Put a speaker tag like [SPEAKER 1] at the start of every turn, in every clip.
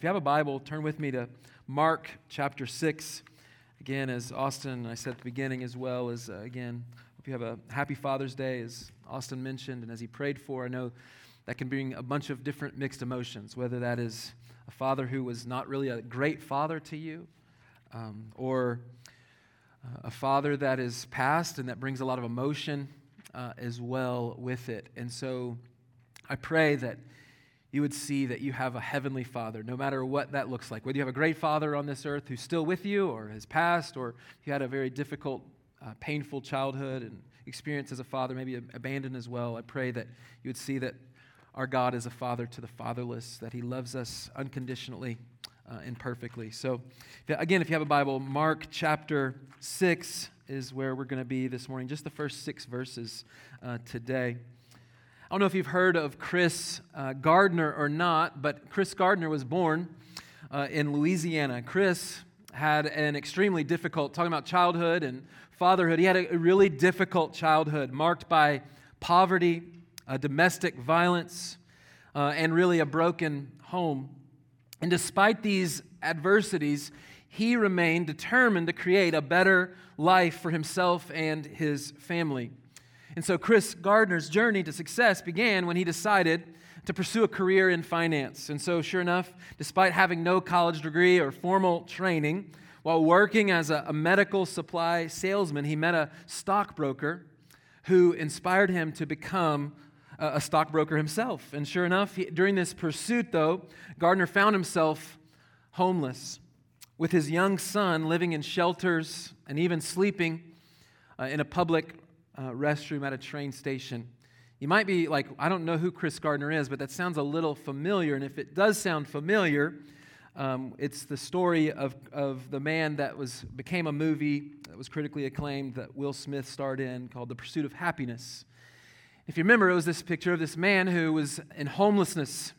[SPEAKER 1] If you have a Bible, turn with me to Mark chapter 6. Again, as Austin, I said at the beginning, as well as, uh, again, hope you have a happy Father's Day, as Austin mentioned, and as he prayed for. I know that can bring a bunch of different mixed emotions, whether that is a father who was not really a great father to you, um, or uh, a father that is past and that brings a lot of emotion uh, as well with it. And so I pray that you would see that you have a heavenly father, no matter what that looks like. Whether you have a great father on this earth who's still with you or has passed, or you had a very difficult, uh, painful childhood and experience as a father, maybe abandoned as well, I pray that you would see that our God is a father to the fatherless, that he loves us unconditionally uh, and perfectly. So, again, if you have a Bible, Mark chapter 6 is where we're going to be this morning, just the first six verses uh, today. I don't know if you've heard of Chris uh, Gardner or not, but Chris Gardner was born uh, in Louisiana. Chris had an extremely difficult, talking about childhood and fatherhood, he had a really difficult childhood marked by poverty, uh, domestic violence, uh, and really a broken home. And despite these adversities, he remained determined to create a better life for himself and his family. And so Chris Gardner's journey to success began when he decided to pursue a career in finance. And so, sure enough, despite having no college degree or formal training, while working as a, a medical supply salesman, he met a stockbroker who inspired him to become a, a stockbroker himself. And sure enough, he, during this pursuit, though, Gardner found himself homeless with his young son living in shelters and even sleeping uh, in a public uh, restroom at a train station. You might be like, I don't know who Chris Gardner is, but that sounds a little familiar. And if it does sound familiar, um, it's the story of, of the man that was became a movie that was critically acclaimed that Will Smith starred in called The Pursuit of Happyness. If you remember, it was this picture of this man who was in homelessness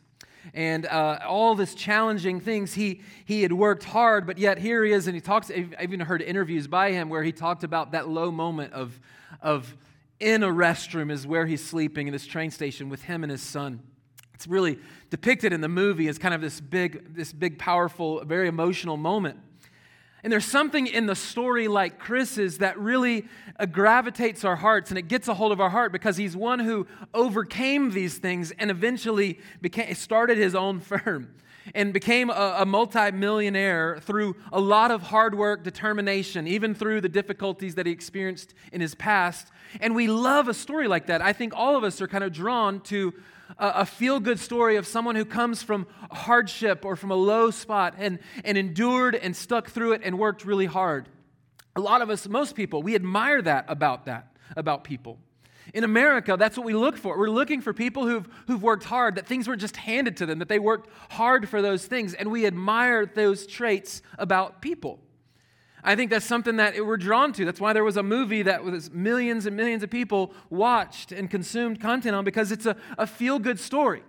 [SPEAKER 1] and uh, all this challenging things. He, he had worked hard, but yet here he is, and he talks. I've even heard interviews by him where he talked about that low moment of, of in a restroom is where he's sleeping in this train station with him and his son. It's really depicted in the movie as kind of this big, this big, powerful, very emotional moment. And there's something in the story like Chris's that really uh, gravitates our hearts and it gets a hold of our heart because he's one who overcame these things and eventually became, started his own firm and became a, a multimillionaire through a lot of hard work, determination, even through the difficulties that he experienced in his past. And we love a story like that. I think all of us are kind of drawn to a, feel good story of someone who comes from hardship or from a low spot and, and endured and stuck through it and worked really hard. A lot of us, most people, we admire that about that, about people. In America, that's what we look for. We're looking for people who've, who've worked hard, that things weren't just handed to them, that they worked hard for those things, and we admire those traits about people. I think that's something that we're drawn to. That's why there was a movie that was millions and millions of people watched and consumed content on because it's a, a feel good story.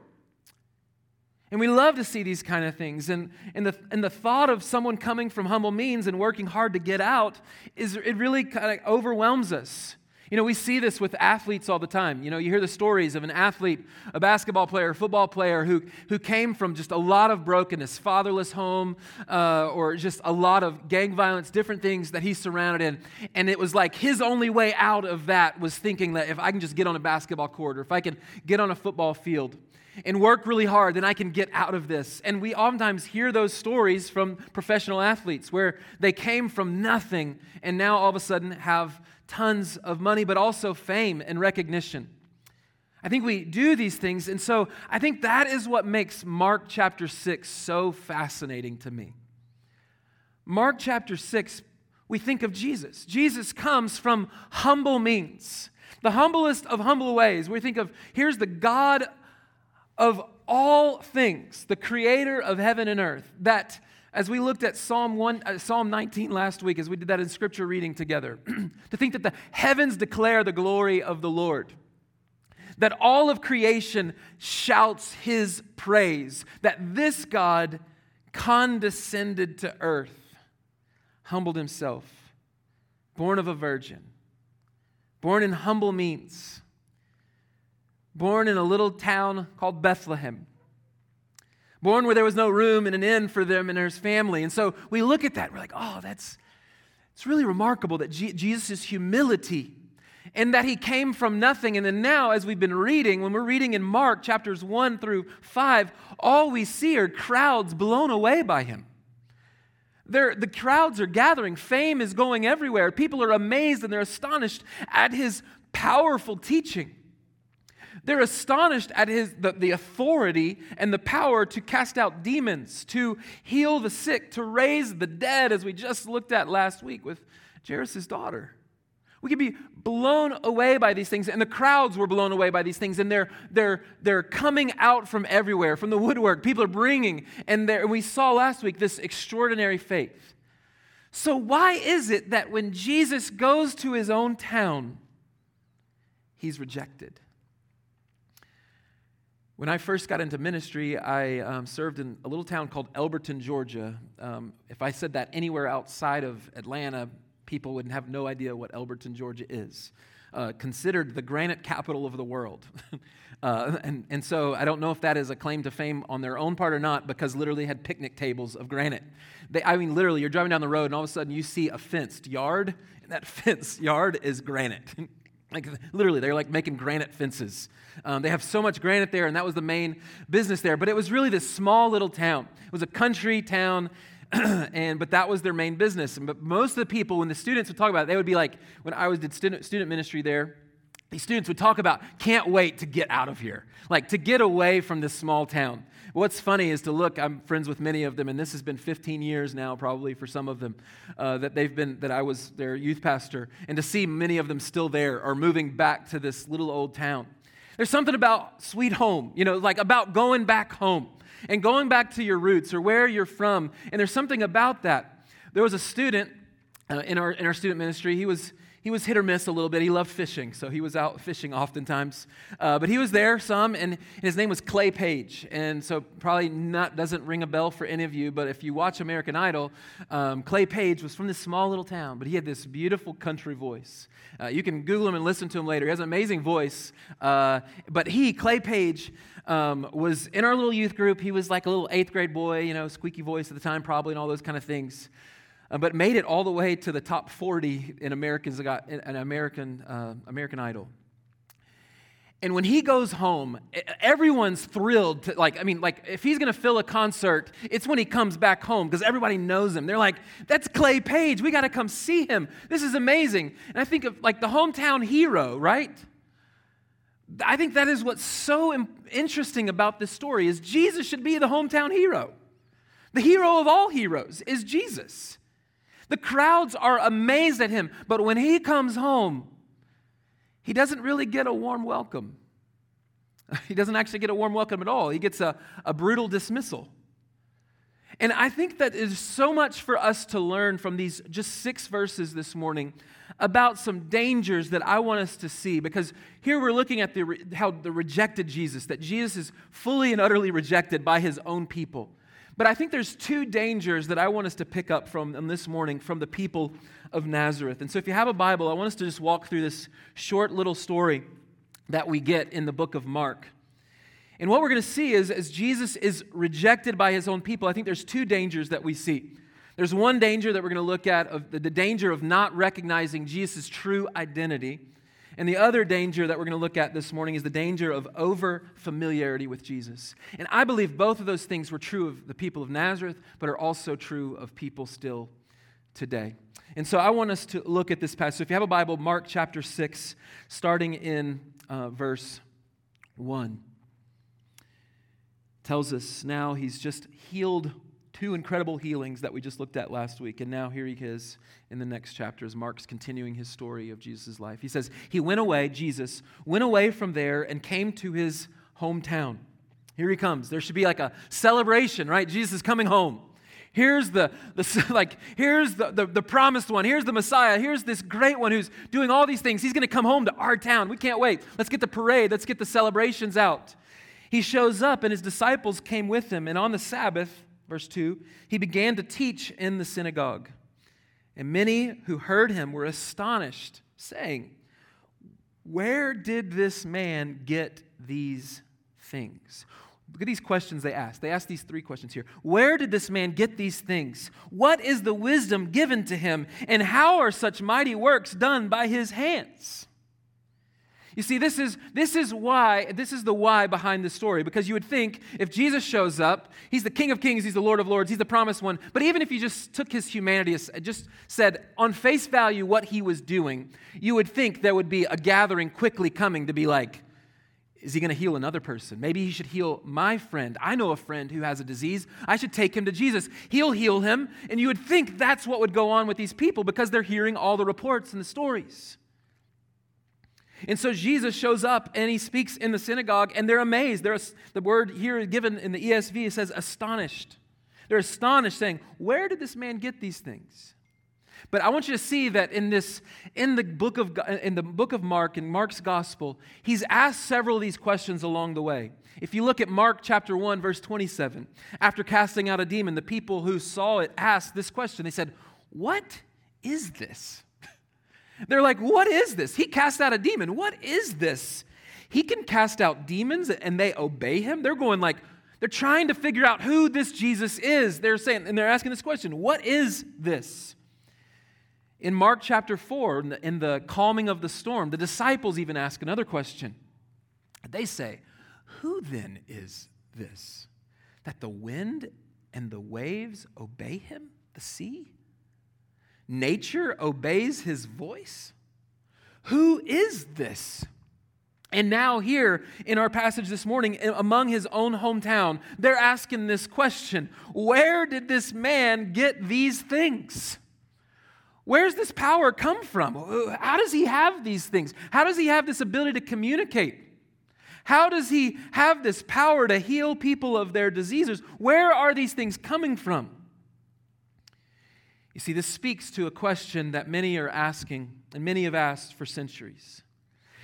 [SPEAKER 1] And we love to see these kind of things. And, and, the, and the thought of someone coming from humble means and working hard to get out is it really kind of overwhelms us. You know, we see this with athletes all the time. You know, you hear the stories of an athlete, a basketball player, a football player who, who came from just a lot of brokenness, fatherless home, uh, or just a lot of gang violence, different things that he's surrounded in. And it was like his only way out of that was thinking that if I can just get on a basketball court or if I can get on a football field, and work really hard, then I can get out of this. And we oftentimes hear those stories from professional athletes where they came from nothing and now all of a sudden have tons of money, but also fame and recognition. I think we do these things, and so I think that is what makes Mark chapter 6 so fascinating to me. Mark chapter 6, we think of Jesus. Jesus comes from humble means, the humblest of humble ways. We think of here's the God of all things, the creator of heaven and earth, that as we looked at Psalm, 1, uh, Psalm 19 last week, as we did that in scripture reading together, to think that the heavens declare the glory of the Lord, that all of creation shouts his praise, that this God condescended to earth, humbled himself, born of a virgin, born in humble means, born in a little town called Bethlehem born where there was no room in an inn for them and his family. And so we look at that, we're like, oh, that's it's really remarkable that G- Jesus' humility and that he came from nothing. And then now, as we've been reading, when we're reading in Mark chapters 1 through 5, all we see are crowds blown away by him. They're, the crowds are gathering, fame is going everywhere. People are amazed and they're astonished at his powerful teaching. They're astonished at his, the, the authority and the power to cast out demons, to heal the sick, to raise the dead, as we just looked at last week with Jairus' daughter. We could be blown away by these things, and the crowds were blown away by these things, and they're, they're, they're coming out from everywhere, from the woodwork. People are bringing, and, and we saw last week this extraordinary faith. So, why is it that when Jesus goes to his own town, he's rejected? When I first got into ministry, I um, served in a little town called Elberton, Georgia. Um, if I said that anywhere outside of Atlanta, people would have no idea what Elberton, Georgia is. Uh, considered the granite capital of the world. uh, and, and so I don't know if that is a claim to fame on their own part or not, because literally had picnic tables of granite. They, I mean, literally, you're driving down the road and all of a sudden you see a fenced yard, and that fenced yard is granite. like literally, they're like making granite fences. Um, they have so much granite there, and that was the main business there. But it was really this small little town. It was a country town and but that was their main business. But most of the people, when the students would talk about it, they would be like, when I was did student, student ministry there, these students would talk about, can't wait to get out of here, like to get away from this small town. What's funny is to look, I'm friends with many of them, and this has been 15 years now, probably for some of them, uh, that they've been, that I was their youth pastor, and to see many of them still there or moving back to this little old town. There's something about sweet home, you know, like about going back home and going back to your roots or where you're from. And there's something about that. There was a student uh, in, our, in our student ministry. He was, he was hit or miss a little bit. He loved fishing, so he was out fishing oftentimes. Uh, but he was there some, and his name was Clay Page. And so probably not doesn't ring a bell for any of you, but if you watch American Idol, um, Clay Page was from this small little town, but he had this beautiful country voice. Uh, you can Google him and listen to him later. He has an amazing voice. Uh, but he, Clay Page, um, was in our little youth group. He was like a little eighth grade boy, you know, squeaky voice at the time, probably, and all those kind of things. Uh, but made it all the way to the top 40 in Americans got an American uh, American Idol. And when he goes home, everyone's thrilled. To, like, I mean, like if he's going to fill a concert, it's when he comes back home because everybody knows him. They're like, "That's Clay Page. We got to come see him. This is amazing." And I think of like the hometown hero, right? I think that is what's so interesting about this story is Jesus should be the hometown hero. The hero of all heroes is Jesus. The crowds are amazed at him, but when he comes home, he doesn't really get a warm welcome. He doesn't actually get a warm welcome at all. He gets a, a brutal dismissal. And I think that is so much for us to learn from these just six verses this morning about some dangers that I want us to see. Because here we're looking at the, how the rejected Jesus, that Jesus is fully and utterly rejected by his own people. But I think there's two dangers that I want us to pick up from um, this morning from the people of Nazareth. And so if you have a Bible, I want us to just walk through this short little story that we get in the book of Mark. And what we're going to see is as Jesus is rejected by his own people, I think there's two dangers that we see. There's one danger that we're going to look at of the, the danger of not recognizing Jesus' true identity. And the other danger that we're going to look at this morning is the danger of over familiarity with Jesus. And I believe both of those things were true of the people of Nazareth, but are also true of people still today. And so I want us to look at this passage. So if you have a Bible, Mark chapter 6, starting in uh, verse 1, tells us now he's just healed two incredible healings that we just looked at last week. And now here he is in the next chapter as Mark's continuing his story of Jesus' life. He says, He went away, Jesus went away from there and came to his hometown. Here he comes. There should be like a celebration, right? Jesus is coming home. Here's the, the like, here's the, the, the promised one. Here's the Messiah. Here's this great one who's doing all these things. He's going to come home to our town. We can't wait. Let's get the parade. Let's get the celebrations out. He shows up, and his disciples came with him. And on the Sabbath, verse 2, he began to teach in the synagogue. And many who heard him were astonished, saying, Where did this man get these things? Look at these questions they ask. They ask these three questions here. Where did this man get these things? What is the wisdom given to him? And how are such mighty works done by his hands? You see, this is, this is why, this is the why behind the story, because you would think if Jesus shows up, he's the King of Kings, he's the Lord of Lords, he's the promised one. But even if you just took his humanity, just said on face value what he was doing, you would think there would be a gathering quickly coming to be like, is he going to heal another person? Maybe he should heal my friend. I know a friend who has a disease. I should take him to Jesus. He'll heal him. And you would think that's what would go on with these people because they're hearing all the reports and the stories. And so Jesus shows up and he speaks in the synagogue, and they're amazed. They're, the word here given in the ESV says astonished. They're astonished, saying, Where did this man get these things? But I want you to see that in this, in the book of in the book of Mark, in Mark's gospel, he's asked several of these questions along the way. If you look at Mark chapter 1, verse 27, after casting out a demon, the people who saw it asked this question. They said, What is this? They're like, What is this? He cast out a demon. What is this? He can cast out demons and they obey him. They're going like, they're trying to figure out who this Jesus is. They're saying, and they're asking this question What is this? In Mark chapter 4, in the, in the calming of the storm, the disciples even ask another question. They say, Who then is this? That the wind and the waves obey him, the sea? Nature obeys his voice? Who is this? And now, here in our passage this morning, among his own hometown, they're asking this question Where did this man get these things? Where's this power come from? How does he have these things? How does he have this ability to communicate? How does he have this power to heal people of their diseases? Where are these things coming from? You see, this speaks to a question that many are asking, and many have asked for centuries.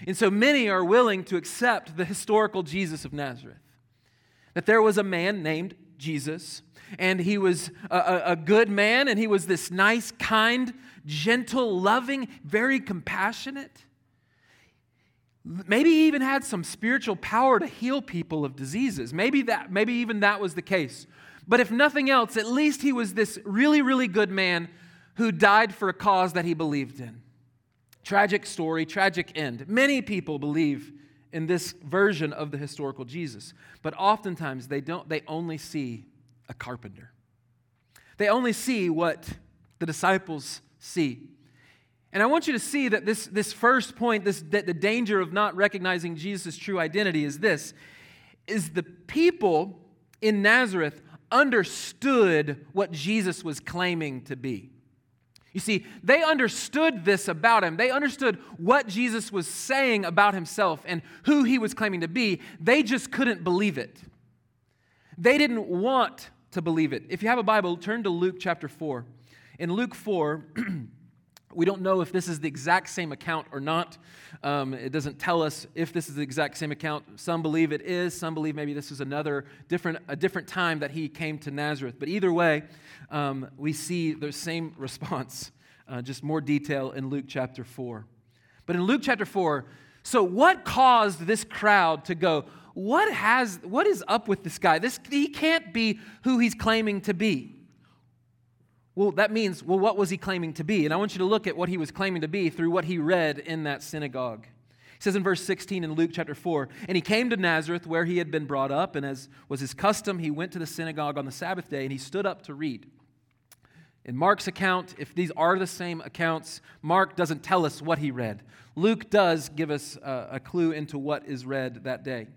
[SPEAKER 1] And so many are willing to accept the historical Jesus of Nazareth. That there was a man named Jesus, and he was a, a, good man, and he was this nice, kind, gentle, loving, very compassionate. Maybe he even had some spiritual power to heal people of diseases. Maybe that, maybe even that was the case. But if nothing else, at least he was this really, really good man who died for a cause that he believed in. Tragic story, tragic end. Many people believe in this version of the historical Jesus, but oftentimes they don't they only see a carpenter. They only see what the disciples see. And I want you to see that this, this first point, this, that the danger of not recognizing Jesus' true identity is this, is the people in Nazareth understood what Jesus was claiming to be. You see, they understood this about him. They understood what Jesus was saying about himself and who he was claiming to be. They just couldn't believe it. They didn't want to believe it. If you have a Bible, turn to Luke chapter 4. In Luke 4, we don't know if this is the exact same account or not. Um, it doesn't tell us if this is the exact same account. Some believe it is. Some believe maybe this is another different, a different time that he came to Nazareth. But either way, um, we see the same response, uh, just more detail in Luke chapter 4. But in Luke chapter 4, so what caused this crowd to go, what has what is up with this guy? This he can't be who he's claiming to be. Well, that means, well, what was he claiming to be? And I want you to look at what he was claiming to be through what he read in that synagogue. He says in verse 16 in Luke chapter 4, and he came to Nazareth where he had been brought up, and as was his custom, he went to the synagogue on the Sabbath day and he stood up to read. In Mark's account, if these are the same accounts, Mark doesn't tell us what he read. Luke does give us a, a clue into what is read that day.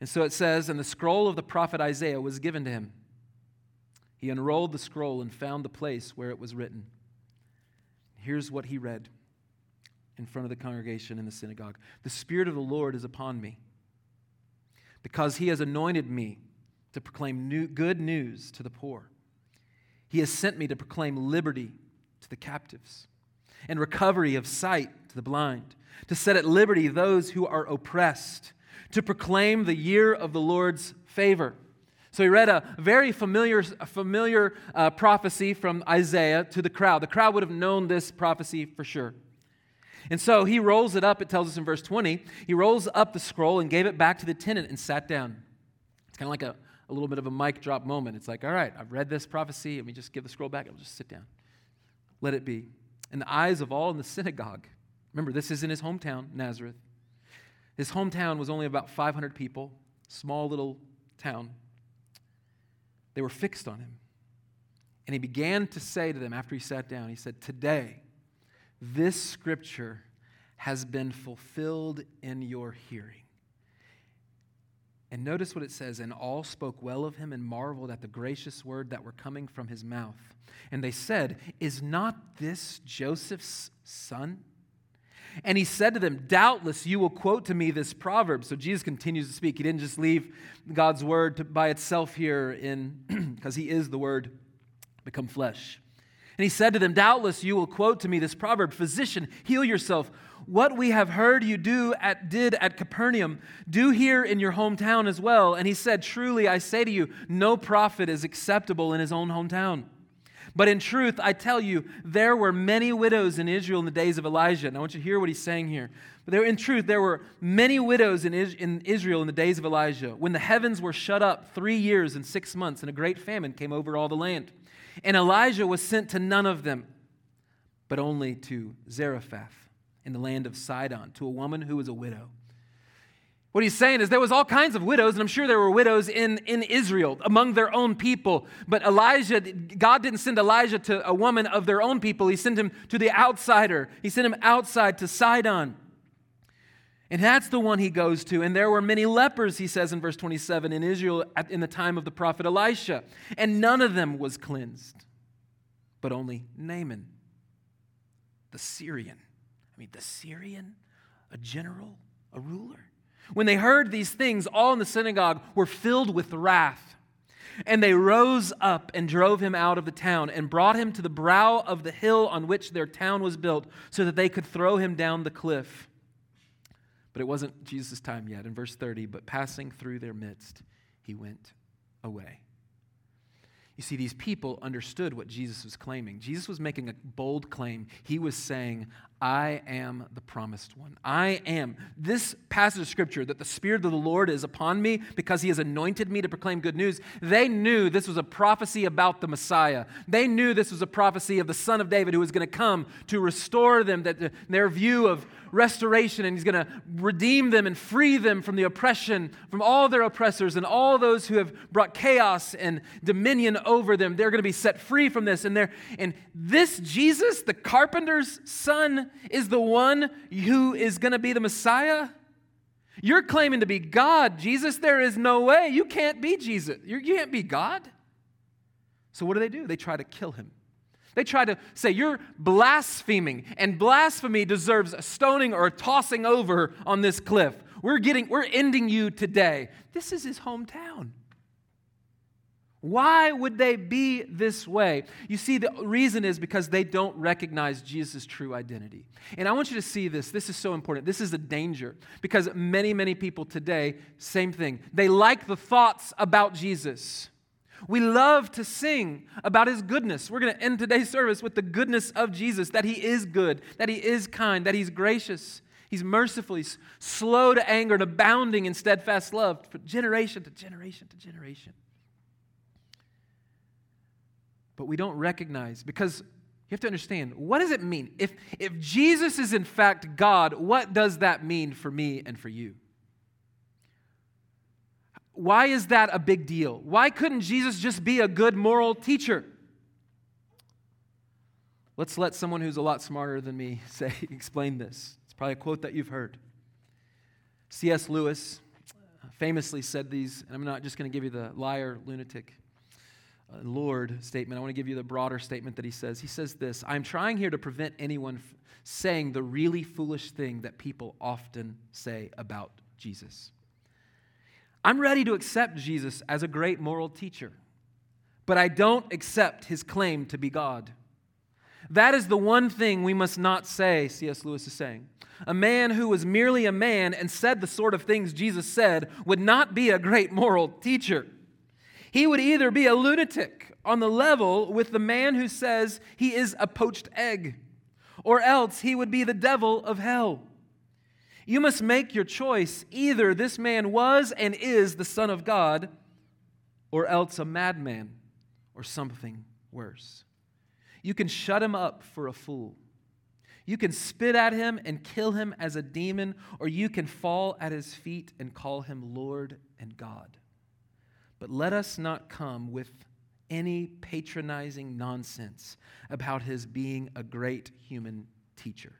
[SPEAKER 1] And so it says, And the scroll of the prophet Isaiah was given to him. He unrolled the scroll and found the place where it was written. Here's what he read in front of the congregation in the synagogue The Spirit of the Lord is upon me, because he has anointed me to proclaim new, good news to the poor. He has sent me to proclaim liberty to the captives and recovery of sight to the blind, to set at liberty those who are oppressed to proclaim the year of the Lord's favor. So he read a very familiar, familiar uh, prophecy from Isaiah to the crowd. The crowd would have known this prophecy for sure. And so he rolls it up, it tells us in verse 20. He rolls up the scroll and gave it back to the tenant and sat down. It's kind of like a, a little bit of a mic drop moment. It's like, all right, I've read this prophecy. Let me just give the scroll back. I'll just sit down. Let it be. In the eyes of all in the synagogue, remember, this is in his hometown, Nazareth. His hometown was only about 500 people, small little town. They were fixed on him. And he began to say to them after he sat down, he said, Today, this scripture has been fulfilled in your hearing. And notice what it says, and all spoke well of him and marveled at the gracious word that were coming from his mouth. And they said, Is not this Joseph's son? And he said to them, Doubtless you will quote to me this proverb. So Jesus continues to speak. He didn't just leave God's word to, by itself here in because he is the word become flesh. And he said to them, Doubtless you will quote to me this proverb, Physician, heal yourself. What we have heard you do at, did at Capernaum, do here in your hometown as well. And he said, Truly I say to you, no prophet is acceptable in his own hometown. But in truth, I tell you, there were many widows in Israel in the days of Elijah. And I want you to hear what he's saying here. But there, in truth, there were many widows in, in Israel in the days of Elijah, when the heavens were shut up three years and six months, and a great famine came over all the land. And Elijah was sent to none of them, but only to Zarephath in the land of Sidon, to a woman who was a widow. What he's saying is there was all kinds of widows, and I'm sure there were widows in, in Israel among their own people. But Elijah, God didn't send Elijah to a woman of their own people. He sent him to the outsider. He sent him outside to Sidon. And that's the one he goes to. And there were many lepers, he says in verse 27, in Israel at, in the time of the prophet Elisha. And none of them was cleansed, but only Naaman, the Syrian. I mean, the Syrian, a general, a ruler. When they heard these things, all in the synagogue were filled with wrath. And they rose up and drove him out of the town and brought him to the brow of the hill on which their town was built so that they could throw him down the cliff. But it wasn't Jesus' time yet. In verse 30, but passing through their midst, he went away. You see, these people understood what Jesus was claiming. Jesus was making a bold claim. He was saying, I am the promised one. I am. This passage of scripture that the Spirit of the Lord is upon me because he has anointed me to proclaim good news, they knew this was a prophecy about the Messiah. They knew this was a prophecy of the Son of David who was going to come to restore them, that their view of restoration, and he's going to redeem them and free them from the oppression, from all their oppressors and all those who have brought chaos and dominion over them. They're going to be set free from this. And, and this Jesus, the carpenter's son, is the one who is going to be the Messiah. You're claiming to be God, Jesus. There is no way. You can't be Jesus. You can't be God. So, what do they do? They try to kill him. They try to say, You're blaspheming, and blasphemy deserves a stoning or tossing over on this cliff. We're, getting, we're ending you today. This is his hometown. Why would they be this way? You see, the reason is because they don't recognize Jesus' true identity. And I want you to see this. This is so important. This is a danger because many, many people today, same thing. They like the thoughts about Jesus. We love to sing about his goodness. We're going to end today's service with the goodness of Jesus that he is good, that he is kind, that he's gracious, he's merciful, he's slow to anger and abounding in steadfast love from generation to generation to generation. But we don't recognize because you have to understand what does it mean? If, if Jesus is in fact God, what does that mean for me and for you? Why is that a big deal? Why couldn't Jesus just be a good moral teacher? Let's let someone who's a lot smarter than me say, explain this. It's probably a quote that you've heard. C.S. Lewis famously said these, and I'm not just going to give you the liar, lunatic, Lord statement. I want to give you the broader statement that he says. He says this I'm trying here to prevent anyone f- saying the really foolish thing that people often say about Jesus. I'm ready to accept Jesus as a great moral teacher, but I don't accept his claim to be God. That is the one thing we must not say, C.S. Lewis is saying. A man who was merely a man and said the sort of things Jesus said would not be a great moral teacher. He would either be a lunatic on the level with the man who says he is a poached egg, or else he would be the devil of hell. You must make your choice. Either this man was and is the Son of God, or else a madman, or something worse. You can shut him up for a fool. You can spit at him and kill him as a demon, or you can fall at his feet and call him Lord and God. But let us not come with any patronizing nonsense about his being a great human teacher.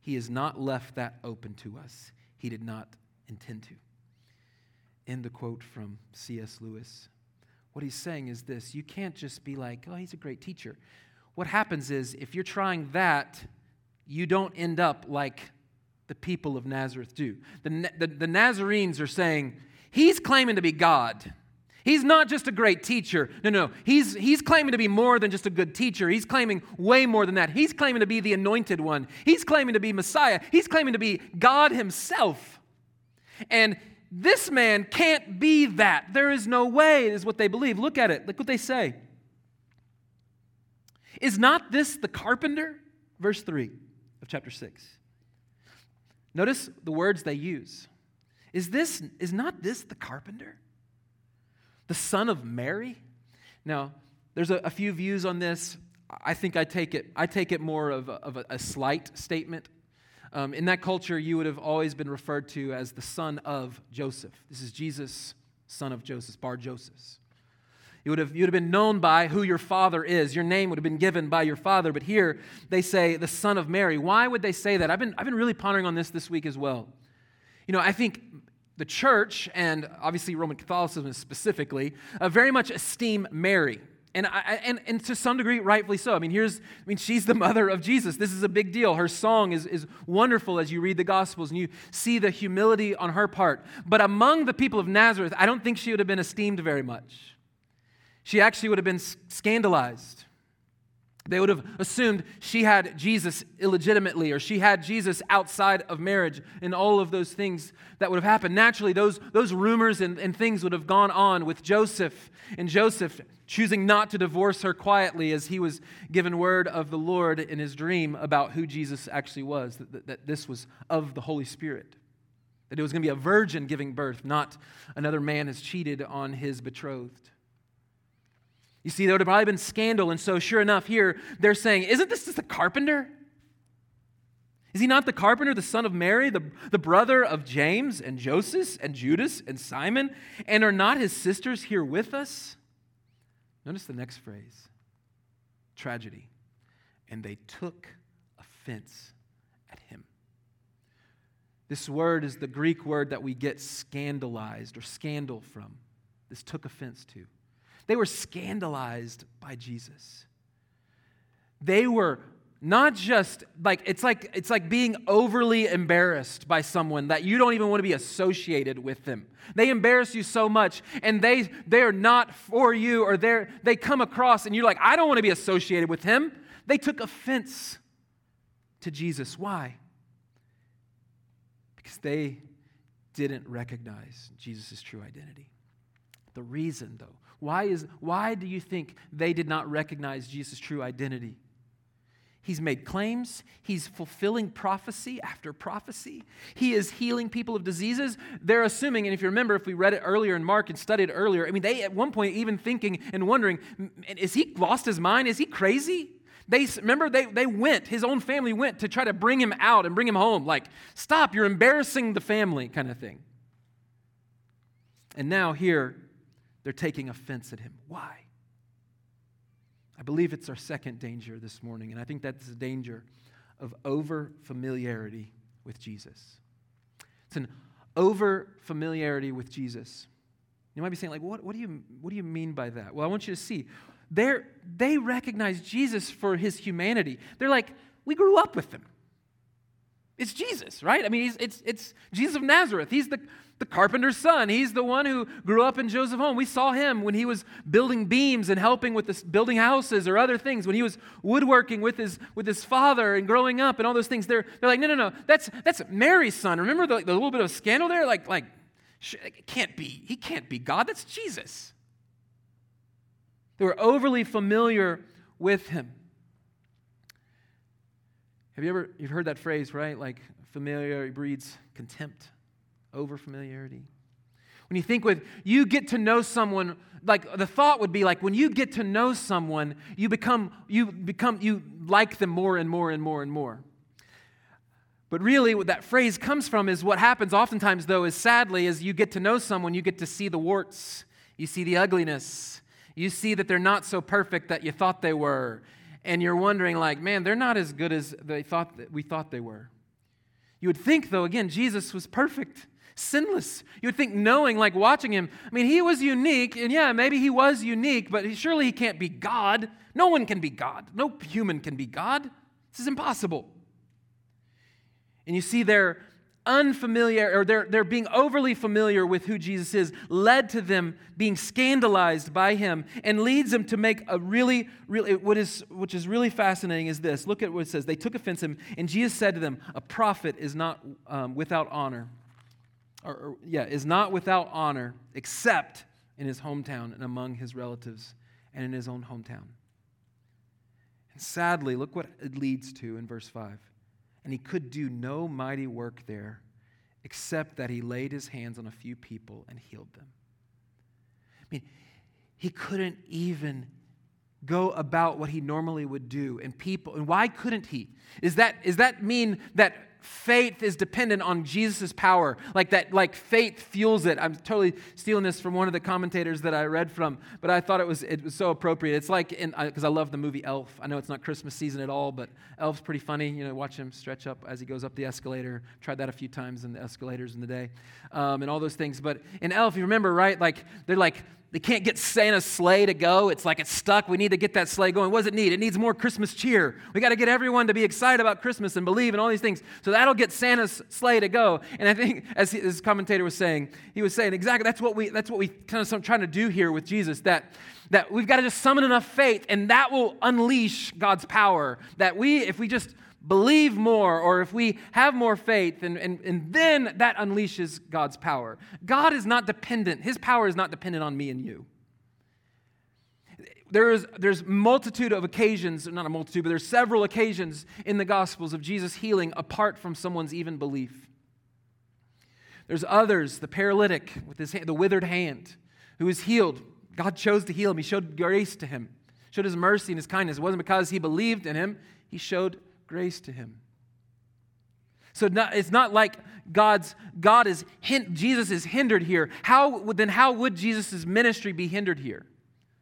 [SPEAKER 1] He has not left that open to us. He did not intend to. End the quote from C.S. Lewis. What he's saying is this you can't just be like, oh, he's a great teacher. What happens is, if you're trying that, you don't end up like the people of Nazareth do. The, the, the Nazarenes are saying, he's claiming to be God. He's not just a great teacher. No, no. He's, he's claiming to be more than just a good teacher. He's claiming way more than that. He's claiming to be the anointed one. He's claiming to be Messiah. He's claiming to be God Himself. And this man can't be that. There is no way, is what they believe. Look at it. Look what they say. Is not this the carpenter? Verse 3 of chapter 6. Notice the words they use. Is this is not this the carpenter? The son of Mary? Now, there's a, a few views on this. I think I take it, I take it more of a, of a, a slight statement. Um, in that culture, you would have always been referred to as the son of Joseph. This is Jesus, son of Joseph, Bar Joseph. You would, have, you would have been known by who your father is. Your name would have been given by your father. But here they say the son of Mary. Why would they say that? I've been, I've been really pondering on this this week as well. You know, I think the church, and obviously Roman Catholicism specifically, uh, very much esteem Mary. And, I, and, and to some degree, rightfully so. I mean, here's, I mean, she's the mother of Jesus. This is a big deal. Her song is, is wonderful as you read the Gospels and you see the humility on her part. But among the people of Nazareth, I don't think she would have been esteemed very much. She actually would have been scandalized. They would have assumed she had Jesus illegitimately or she had Jesus outside of marriage and all of those things that would have happened. Naturally, those, those rumors and, and things would have gone on with Joseph and Joseph choosing not to divorce her quietly as he was given word of the Lord in his dream about who Jesus actually was, that, that this was of the Holy Spirit, that it was going to be a virgin giving birth, not another man has cheated on his betrothed. You see, there would have probably been scandal, and so sure enough, here they're saying, Isn't this just the carpenter? Is he not the carpenter, the son of Mary, the, the brother of James and Joseph and Judas and Simon? And are not his sisters here with us? Notice the next phrase tragedy. And they took offense at him. This word is the Greek word that we get scandalized or scandal from. This took offense to. They were scandalized by Jesus. They were not just like it's like it's like being overly embarrassed by someone that you don't even want to be associated with them. They embarrass you so much and they they're not for you or they're they come across and you're like i don't want to be associated with him. They took offense to jesus. Why? Because they didn't recognize jesus' true identity. The reason though why is why do you think they did not recognize jesus true identity He's made claims. He's fulfilling prophecy after prophecy. He is healing people of diseases. They're assuming, and if you remember, if we read it earlier in Mark and studied earlier, I mean, they at one point even thinking and wondering, is he lost his mind? Is he crazy? They remember they, they went, his own family went to try to bring him out and bring him home. Like, stop, you're embarrassing the family, kind of thing. And now here, they're taking offense at him. Why? I believe it's our second danger this morning, and I think that's the danger of over familiarity with Jesus. It's an over familiarity with Jesus. You might be saying, like, what, what, do you, what do you mean by that? Well, I want you to see. They're, they recognize Jesus for his humanity. They're like, we grew up with him. It's Jesus, right? I mean, it's, it's Jesus of Nazareth. He's the, the carpenter's son. He's the one who grew up in Joseph's home. We saw him when he was building beams and helping with this, building houses or other things, when he was woodworking with his, with his father and growing up and all those things. They're, they're like, no, no, no, that's, that's Mary's son. Remember the, the little bit of scandal there? Like, like, can't be. He can't be God. That's Jesus. They were overly familiar with him. Have you ever you've heard that phrase, right? Like familiarity breeds contempt, over familiarity. When you think with you get to know someone, like the thought would be like when you get to know someone, you become you become you like them more and more and more and more. But really, what that phrase comes from is what happens oftentimes, though, is sadly, as you get to know someone, you get to see the warts, you see the ugliness, you see that they're not so perfect that you thought they were, and you're wondering, like, man, they're not as good as they thought that we thought they were. You would think, though, again, Jesus was perfect, sinless. You would think, knowing, like watching him, I mean, he was unique, and yeah, maybe he was unique, but surely he can't be God. No one can be God. No human can be God. This is impossible. And you see their unfamiliar, or they're, they're being overly familiar with who Jesus is, led to them being scandalized by him and leads them to make a really, really, what is, which is really fascinating is this. Look at what it says. They took offense him, and Jesus said to them, A prophet is not um, without honor, or, or, yeah, is not without honor except in his hometown and among his relatives and in his own hometown. And sadly, look what it leads to in verse 5 and he could do no mighty work there except that he laid his hands on a few people and healed them. I mean, he couldn't even go about what he normally would do and people and why couldn't he is that is that mean that faith is dependent on Jesus' power. Like that, like faith fuels it. I'm totally stealing this from one of the commentators that I read from, but I thought it was it was so appropriate. It's like in because I love the movie Elf. I know it's not Christmas season at all, but Elf's pretty funny. You know, watch him stretch up as he goes up the escalator. Tried that a few times in the escalators in the day, um, and all those things. But in Elf, you remember, right? Like they're like they can't get Santa's sleigh to go. It's like it's stuck. We need to get that sleigh going. What does it need? It needs more Christmas cheer. We got to get everyone to be excited about Christmas and believe in all these things. So that'll get Santa's sleigh to go. And I think, as his commentator was saying, he was saying exactly that's what we that's what we kind of trying to do here with Jesus. That that we've got to just summon enough faith, and that will unleash God's power. That we, if we just believe more or if we have more faith, and, and, and then that unleashes God's power. God is not dependent, His power is not dependent on me and you. There is, there's multitude of occasions, not a multitude, but there's several occasions in the Gospels of Jesus healing apart from someone's even belief. There's others, the paralytic with his hand, the withered hand, who is healed. God chose to heal him. He showed grace to him, showed his mercy and his kindness. It wasn't because he believed in him, he showed grace to him. So it's not like God's God is Jesus is hindered here. How then how would Jesus' ministry be hindered here?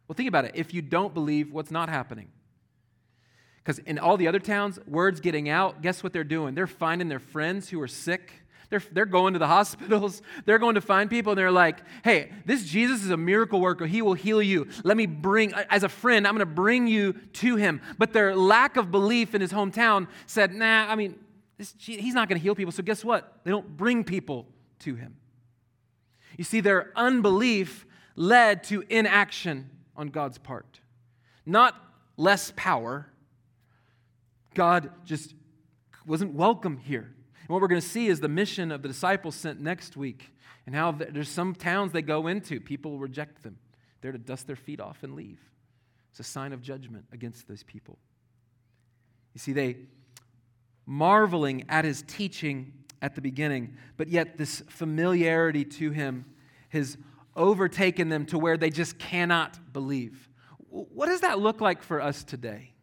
[SPEAKER 1] Well, think about it. If you don't believe, what's not happening? Because in all the other towns, word's getting out. Guess what they're doing? They're finding their friends who are sick they're, they're going to the hospitals. They're going to find people, and they're like, hey, this Jesus is a miracle worker. He will heal you. Let me bring, as a friend, I'm going to bring you to him. But their lack of belief in his hometown said, nah, I mean, this, he's not going to heal people. So guess what? They don't bring people to him. You see, their unbelief led to inaction on God's part. Not less power. God just wasn't welcome here. And what we're going to see is the mission of the disciples sent next week and how there's some towns they go into, people reject them. They're to dust their feet off and leave. It's a sign of judgment against those people. You see, they marveling at his teaching at the beginning, but yet this familiarity to him has overtaken them to where they just cannot believe. What does that look like for us today?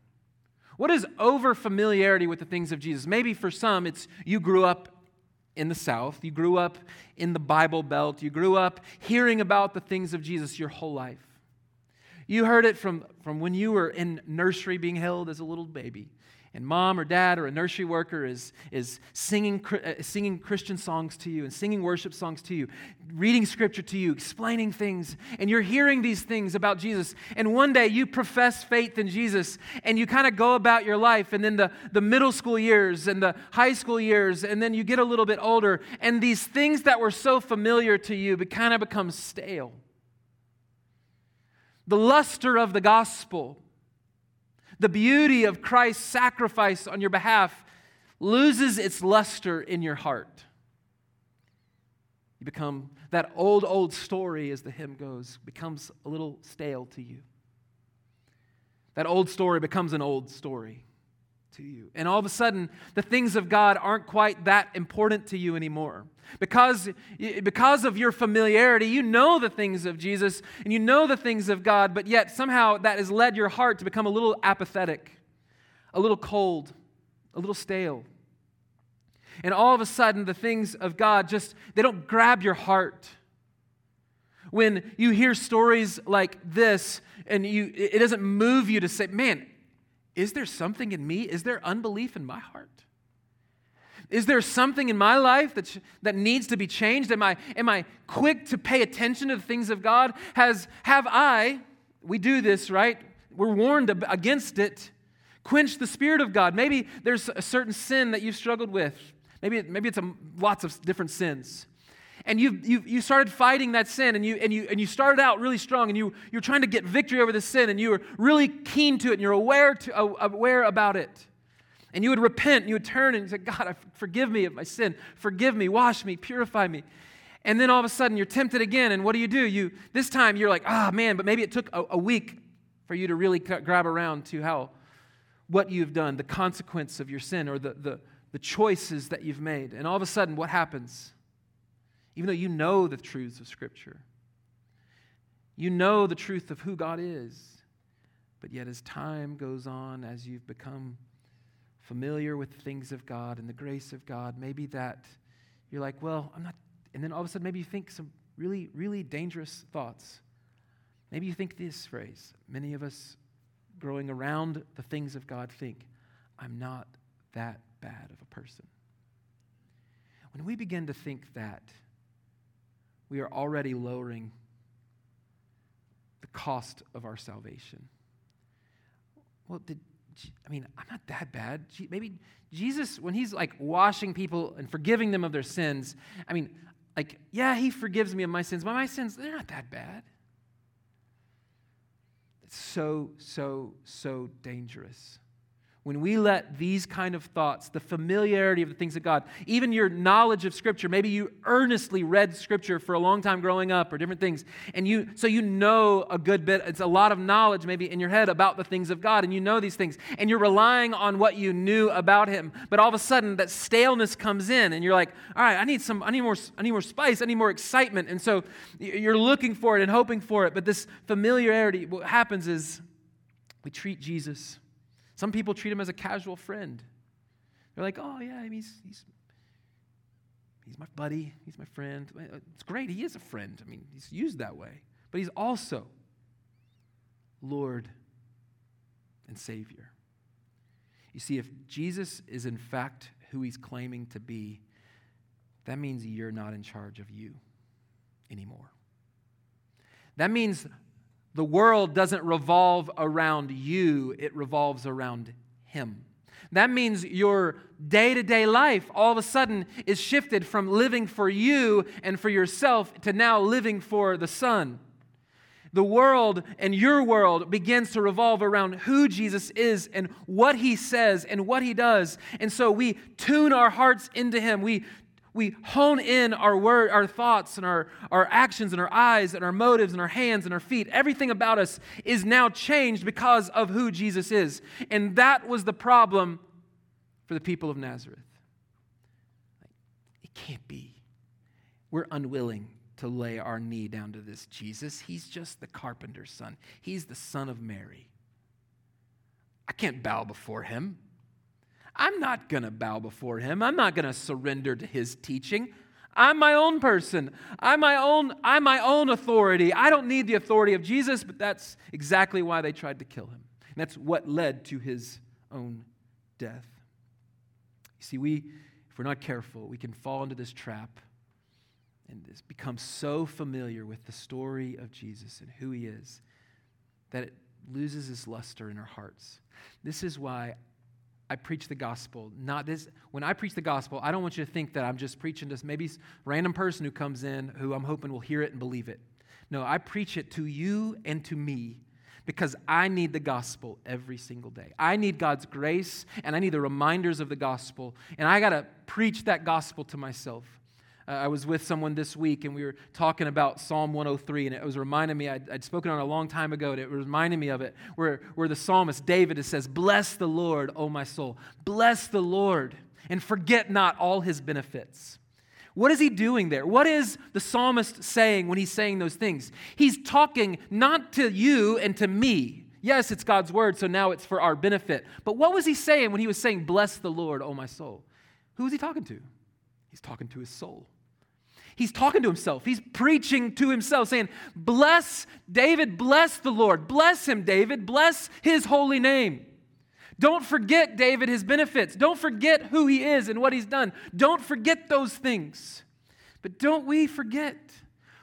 [SPEAKER 1] What is over familiarity with the things of Jesus? Maybe for some, it's you grew up in the South, you grew up in the Bible Belt, you grew up hearing about the things of Jesus your whole life. You heard it from, from when you were in nursery being held as a little baby and mom or dad or a nursery worker is, is singing, uh, singing Christian songs to you and singing worship songs to you, reading scripture to you, explaining things, and you're hearing these things about Jesus. And one day you profess faith in Jesus and you kind of go about your life, and then the, the middle school years and the high school years, and then you get a little bit older, and these things that were so familiar to you kind of become stale. The luster of the gospel the beauty of Christ's sacrifice on your behalf loses its luster in your heart. You become that old, old story, as the hymn goes, becomes a little stale to you. That old story becomes an old story to you. And all of a sudden, the things of God aren't quite that important to you anymore. Because, because of your familiarity, you know the things of Jesus and you know the things of God, but yet somehow that has led your heart to become a little apathetic, a little cold, a little stale. And all of a sudden, the things of God just, they don't grab your heart. When you hear stories like this and you, it doesn't move you to say, man, is there something in me? Is there unbelief in my heart? Is there something in my life that, that needs to be changed? Am I, am I quick to pay attention to the things of God? Has, have I, we do this, right? We're warned against it. Quench the Spirit of God. Maybe there's a certain sin that you've struggled with. Maybe, maybe it's a, lots of different sins and you, you, you started fighting that sin and you, and, you, and you started out really strong and you, you're trying to get victory over the sin and you were really keen to it and you're aware, to, aware about it. And you would repent and you would turn and say, God, forgive me of my sin. Forgive me, wash me, purify me. And then all of a sudden you're tempted again. And what do you do? You, this time you're like, ah, oh, man, but maybe it took a, a week for you to really grab around to how, what you've done, the consequence of your sin or the, the, the choices that you've made. And all of a sudden, what happens? Even though you know the truths of Scripture. You know the truth of who God is. But yet, as time goes on, as you've become familiar with the things of God and the grace of God, maybe that you're like, well, I'm not. And then all of a sudden, maybe you think some really, really dangerous thoughts. Maybe you think this phrase. Many of us growing around the things of God think, I'm not that bad of a person. When we begin to think that, we are already lowering the cost of our salvation. Well, did I mean, I'm not that bad. Maybe Jesus, when he's like washing people and forgiving them of their sins, I mean, like, yeah, he forgives me of my sins, but my sins, they're not that bad. It's so, so, so dangerous when we let these kind of thoughts, the familiarity of the things of God, even your knowledge of Scripture, maybe you earnestly read Scripture for a long time growing up or different things, and you so you know a good bit, it's a lot of knowledge maybe in your head about the things of God, and you know these things, and you're relying on what you knew about Him. But all of a sudden that staleness comes in, and you're like, all right, I need some, I need more, I need more spice, I need more excitement. And so you're looking for it and hoping for it. But this familiarity, what happens is we treat Jesus some people treat him as a casual friend. They're like, oh, yeah, he's, he's, he's my buddy, he's my friend. It's great, he is a friend. I mean, he's used that way. But he's also Lord and Savior. You see, if Jesus is in fact who he's claiming to be, that means you're not in charge of you anymore. That means the world doesn't revolve around you, it revolves around Him. That means your day to day life all of a sudden is shifted from living for you and for yourself to now living for the Son. The world and your world begins to revolve around who Jesus is and what he says and what he does. And so we tune our hearts into him. We we hone in our word, our thoughts and our, our actions and our eyes and our motives and our hands and our feet. Everything about us is now changed because of who Jesus is. And that was the problem for the people of Nazareth. It can't be. We're unwilling to lay our knee down to this Jesus. He's just the carpenter's son, he's the son of Mary. I can't bow before him. I'm not going to bow before him. I'm not going to surrender to his teaching. I'm my own person. I'm my own I'm my own authority. I don't need the authority of Jesus, but that's exactly why they tried to kill him. And that's what led to his own death. You see, we if we're not careful, we can fall into this trap and this become so familiar with the story of Jesus and who he is that it loses its luster in our hearts. This is why I preach the gospel. Not this. When I preach the gospel, I don't want you to think that I'm just preaching to maybe random person who comes in who I'm hoping will hear it and believe it. No, I preach it to you and to me because I need the gospel every single day. I need God's grace and I need the reminders of the gospel, and I got to preach that gospel to myself. Uh, I was with someone this week and we were talking about Psalm 103, and it was reminding me, I'd, I'd, spoken on it a long time ago, and it was reminding me of it, where, where the psalmist David says, Bless the Lord, O my soul. Bless the Lord, and forget not all his benefits. What is he doing there? What is the psalmist saying when he's saying those things? He's talking not to you and to me. Yes, it's God's word, so now it's for our benefit. But what was he saying when he was saying, Bless the Lord, O my soul? Who was he talking to? He's talking to his soul. He's talking to himself. He's preaching to himself, saying, Bless David, bless the Lord. Bless him, David. Bless his holy name. Don't forget, David, his benefits. Don't forget who he is and what he's done. Don't forget those things. But don't we forget?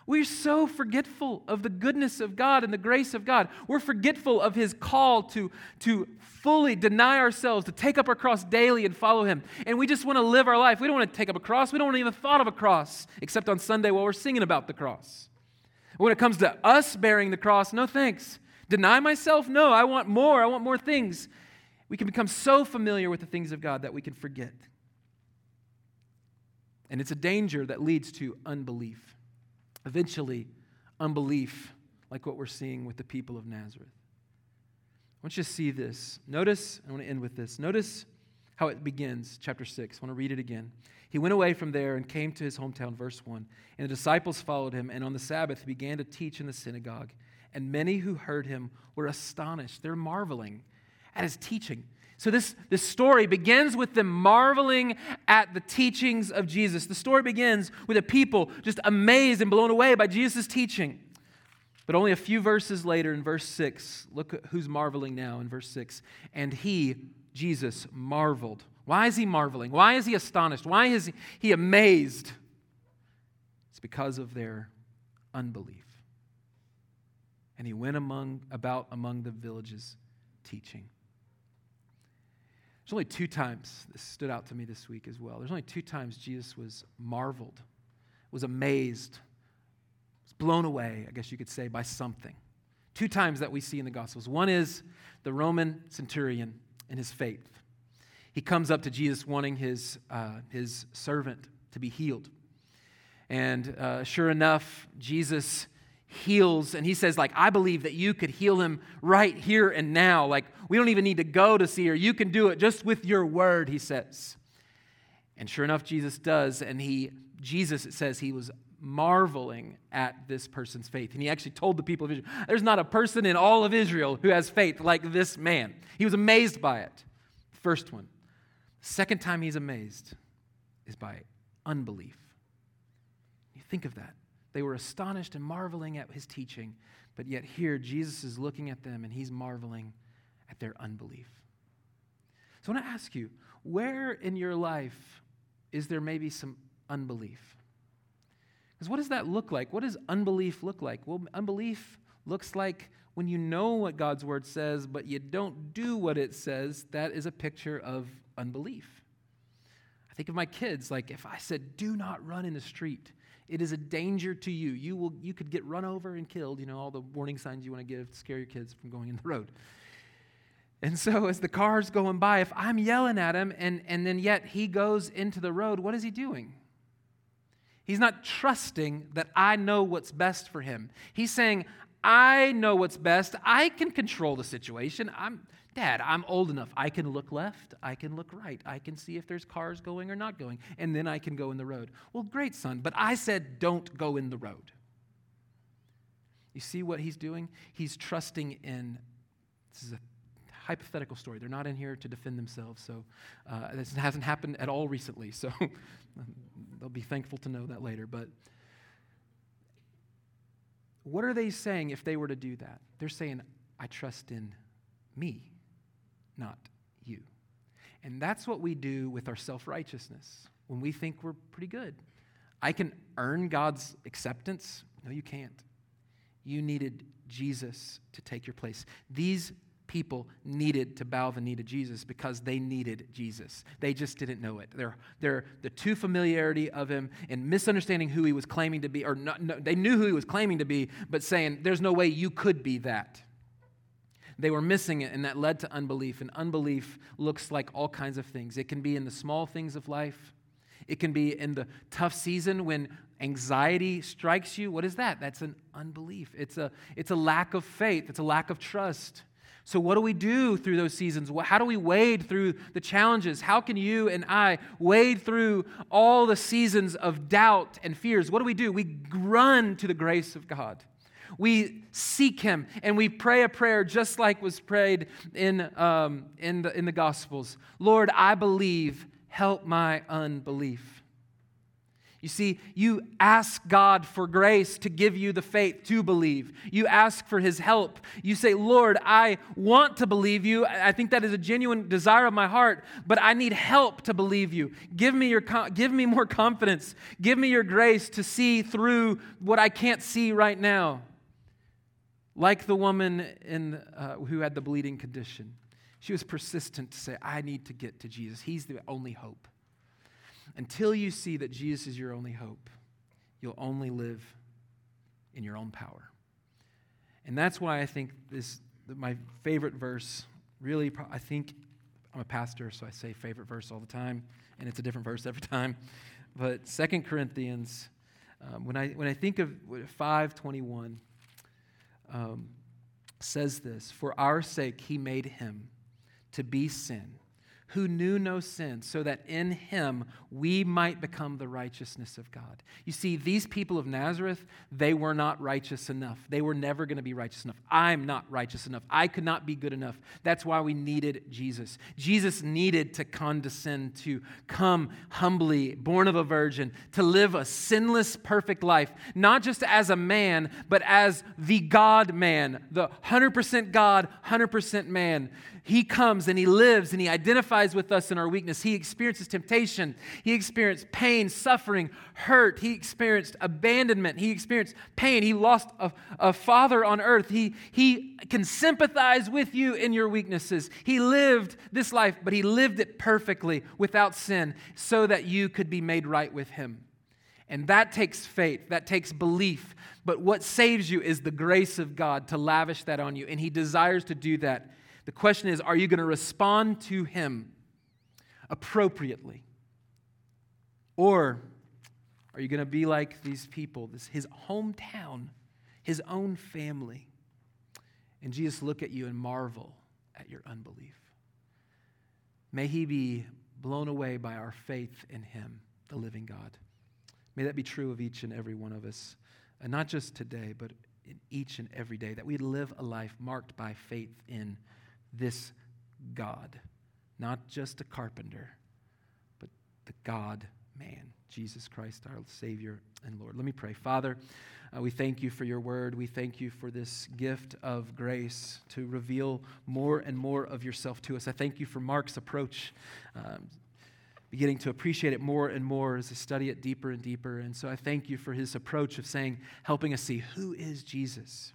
[SPEAKER 1] We're so forgetful of the goodness of God and the grace of God. We're forgetful of his call to, to fully deny ourselves, to take up our cross daily and follow him. And we just want to live our life. We don't want to take up a cross. We don't want to even thought of a cross, except on Sunday while we're singing about the cross. When it comes to us bearing the cross, no thanks. Deny myself? No, I want more. I want more things. We can become so familiar with the things of God that we can forget. And it's a danger that leads to unbelief. Eventually, unbelief, like what we're seeing with the people of Nazareth. I want you to see this. Notice, I want to end with this. Notice how it begins, chapter 6. I want to read it again. He went away from there and came to his hometown, verse 1. And the disciples followed him, and on the Sabbath he began to teach in the synagogue. And many who heard him were astonished. They're marveling at his teaching. So, this, this story begins with them marveling at the teachings of Jesus. The story begins with a people just amazed and blown away by Jesus' teaching. But only a few verses later, in verse 6, look who's marveling now in verse 6. And he, Jesus, marveled. Why is he marveling? Why is he astonished? Why is he amazed? It's because of their unbelief. And he went among, about among the villages teaching. There's only two times, this stood out to me this week as well. There's only two times Jesus was marveled, was amazed, was blown away, I guess you could say, by something. Two times that we see in the Gospels. One is the Roman centurion and his faith. He comes up to Jesus wanting his, uh, his servant to be healed. And uh, sure enough, Jesus heals and he says like i believe that you could heal him right here and now. Like we don't even need to go to see her. You can do it just with your word he says. And sure enough jesus does and he jesus it says he was marveling at this person's faith. And he actually told the people of israel there's not a person in all of israel who has faith like this man. He was amazed by it. First one. Second time he's amazed is by unbelief. You think of that they were astonished and marveling at his teaching, but yet here Jesus is looking at them and he's marveling at their unbelief. So I want to ask you, where in your life is there maybe some unbelief? Because what does that look like? What does unbelief look like? Well, unbelief looks like when you know what God's word says, but you don't do what it says, that is a picture of unbelief. I think of my kids, like if I said, do not run in the street, it is a danger to you. You, will, you could get run over and killed, you know, all the warning signs you want to give to scare your kids from going in the road. And so, as the car's going by, if I'm yelling at him and, and then yet he goes into the road, what is he doing? He's not trusting that I know what's best for him. He's saying, I know what's best. I can control the situation. I'm, Dad, I'm old enough. I can look left. I can look right. I can see if there's cars going or not going, and then I can go in the road. Well, great, son, but I said don't go in the road. You see what he's doing? He's trusting in, this is a hypothetical story. They're not in here to defend themselves, so uh, this hasn't happened at all recently, so they'll be thankful to know that later. But what are they saying if they were to do that? They're saying, I trust in me not you. And that's what we do with our self righteousness when we think we're pretty good. I can earn God's acceptance. No, you can't. You needed Jesus to take your place. These people needed to bow the knee to Jesus because they needed Jesus. They just didn't know it. They're, they're the too familiarity of him and misunderstanding who he was claiming to be, or not, no, they knew who he was claiming to be, but saying, there's no way you could be that. They were missing it, and that led to unbelief. And unbelief looks like all kinds of things. It can be in the small things of life, It can be in the tough season when anxiety strikes you. What is that? That's an unbelief. It's a, it's a lack of faith, it's a lack of trust. So, what do we do through those seasons? How do we wade through the challenges? How can you and I wade through all the seasons of doubt and fears? What do we do? We run to the grace of God. We seek Him and we pray a prayer just like was prayed in, um, in, the, in the Gospels Lord, I believe, help my unbelief. You see, you ask God for grace to give you the faith to believe. You ask for His help. You say, Lord, I want to believe you. I think that is a genuine desire of my heart, but I need help to believe you. Give me, your, give me more confidence. Give me your grace to see through what I can't see right now. Like the woman in, uh, who had the bleeding condition, she was persistent to say, I need to get to Jesus. He's the only hope. Until you see that Jesus is your only hope, you'll only live in your own power. And that's why I think this, my favorite verse, really, I think I'm a pastor, so I say favorite verse all the time, and it's a different verse every time. But Second Corinthians, um, when, I, when I think of 521, um, says this For our sake he made him to be sin who knew no sin, so that in him we might become the righteousness of God. You see, these people of Nazareth, they were not righteous enough. They were never going to be righteous enough. I'm not righteous enough. I could not be good enough. That's why we needed Jesus. Jesus needed to condescend, to come humbly, born of a virgin, to live a sinless, perfect life, not just as a man, but as the God man, the 100% God, 100% man. He comes and he lives and he identifies with us in our weakness. He experiences temptation. He experienced pain, suffering, hurt. He experienced abandonment. He experienced pain. He lost a, a father on earth. He, he can sympathize with you in your weaknesses. He lived this life, but he lived it perfectly without sin so that you could be made right with him. And that takes faith, that takes belief. But what saves you is the grace of God to lavish that on you. And He desires to do that the question is are you going to respond to him appropriately? Or are you going to be like these people, this, his hometown, his own family? And Jesus look at you and marvel at your unbelief. May he be blown away by our faith in him, the living God. May that be true of each and every one of us, and not just today, but in each and every day, that we live a life marked by faith in this God, not just a carpenter, but the God man, Jesus Christ, our Savior and Lord. Let me pray. Father, uh, we thank you for your word. We thank you for this gift of grace to reveal more and more of yourself to us. I thank you for Mark's approach. Um, beginning to appreciate it more and more as I study it deeper and deeper. And so I thank you for his approach of saying, helping us see who is Jesus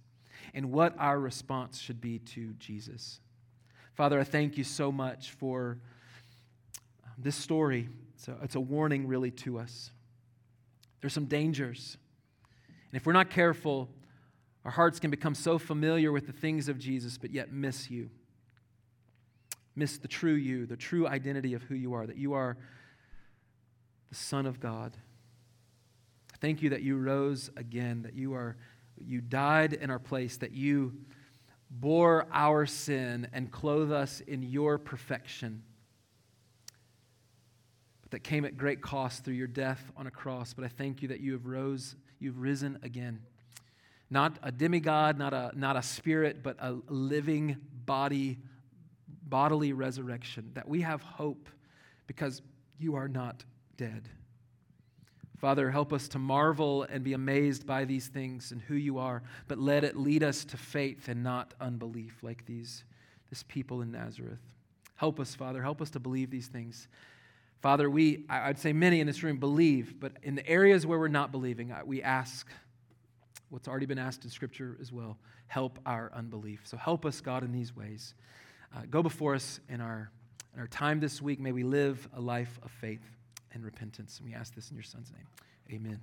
[SPEAKER 1] and what our response should be to Jesus. Father, I thank you so much for um, this story. So it's a warning, really, to us. There's some dangers. And if we're not careful, our hearts can become so familiar with the things of Jesus, but yet miss you. Miss the true you, the true identity of who you are, that you are the Son of God. Thank you that you rose again, that you are you died in our place, that you bore our sin and clothe us in your perfection. But that came at great cost through your death on a cross. But I thank you that you have rose, you've risen again. Not a demigod, not a, not a spirit, but a living body, bodily resurrection. That we have hope because you are not dead. Father, help us to marvel and be amazed by these things and who you are, but let it lead us to faith and not unbelief like these this people in Nazareth. Help us, Father. Help us to believe these things. Father, we, I'd say many in this room believe, but in the areas where we're not believing, we ask what's already been asked in Scripture as well help our unbelief. So help us, God, in these ways. Uh, go before us in our, in our time this week. May we live a life of faith and repentance. And we ask this in your Son's name. Amen.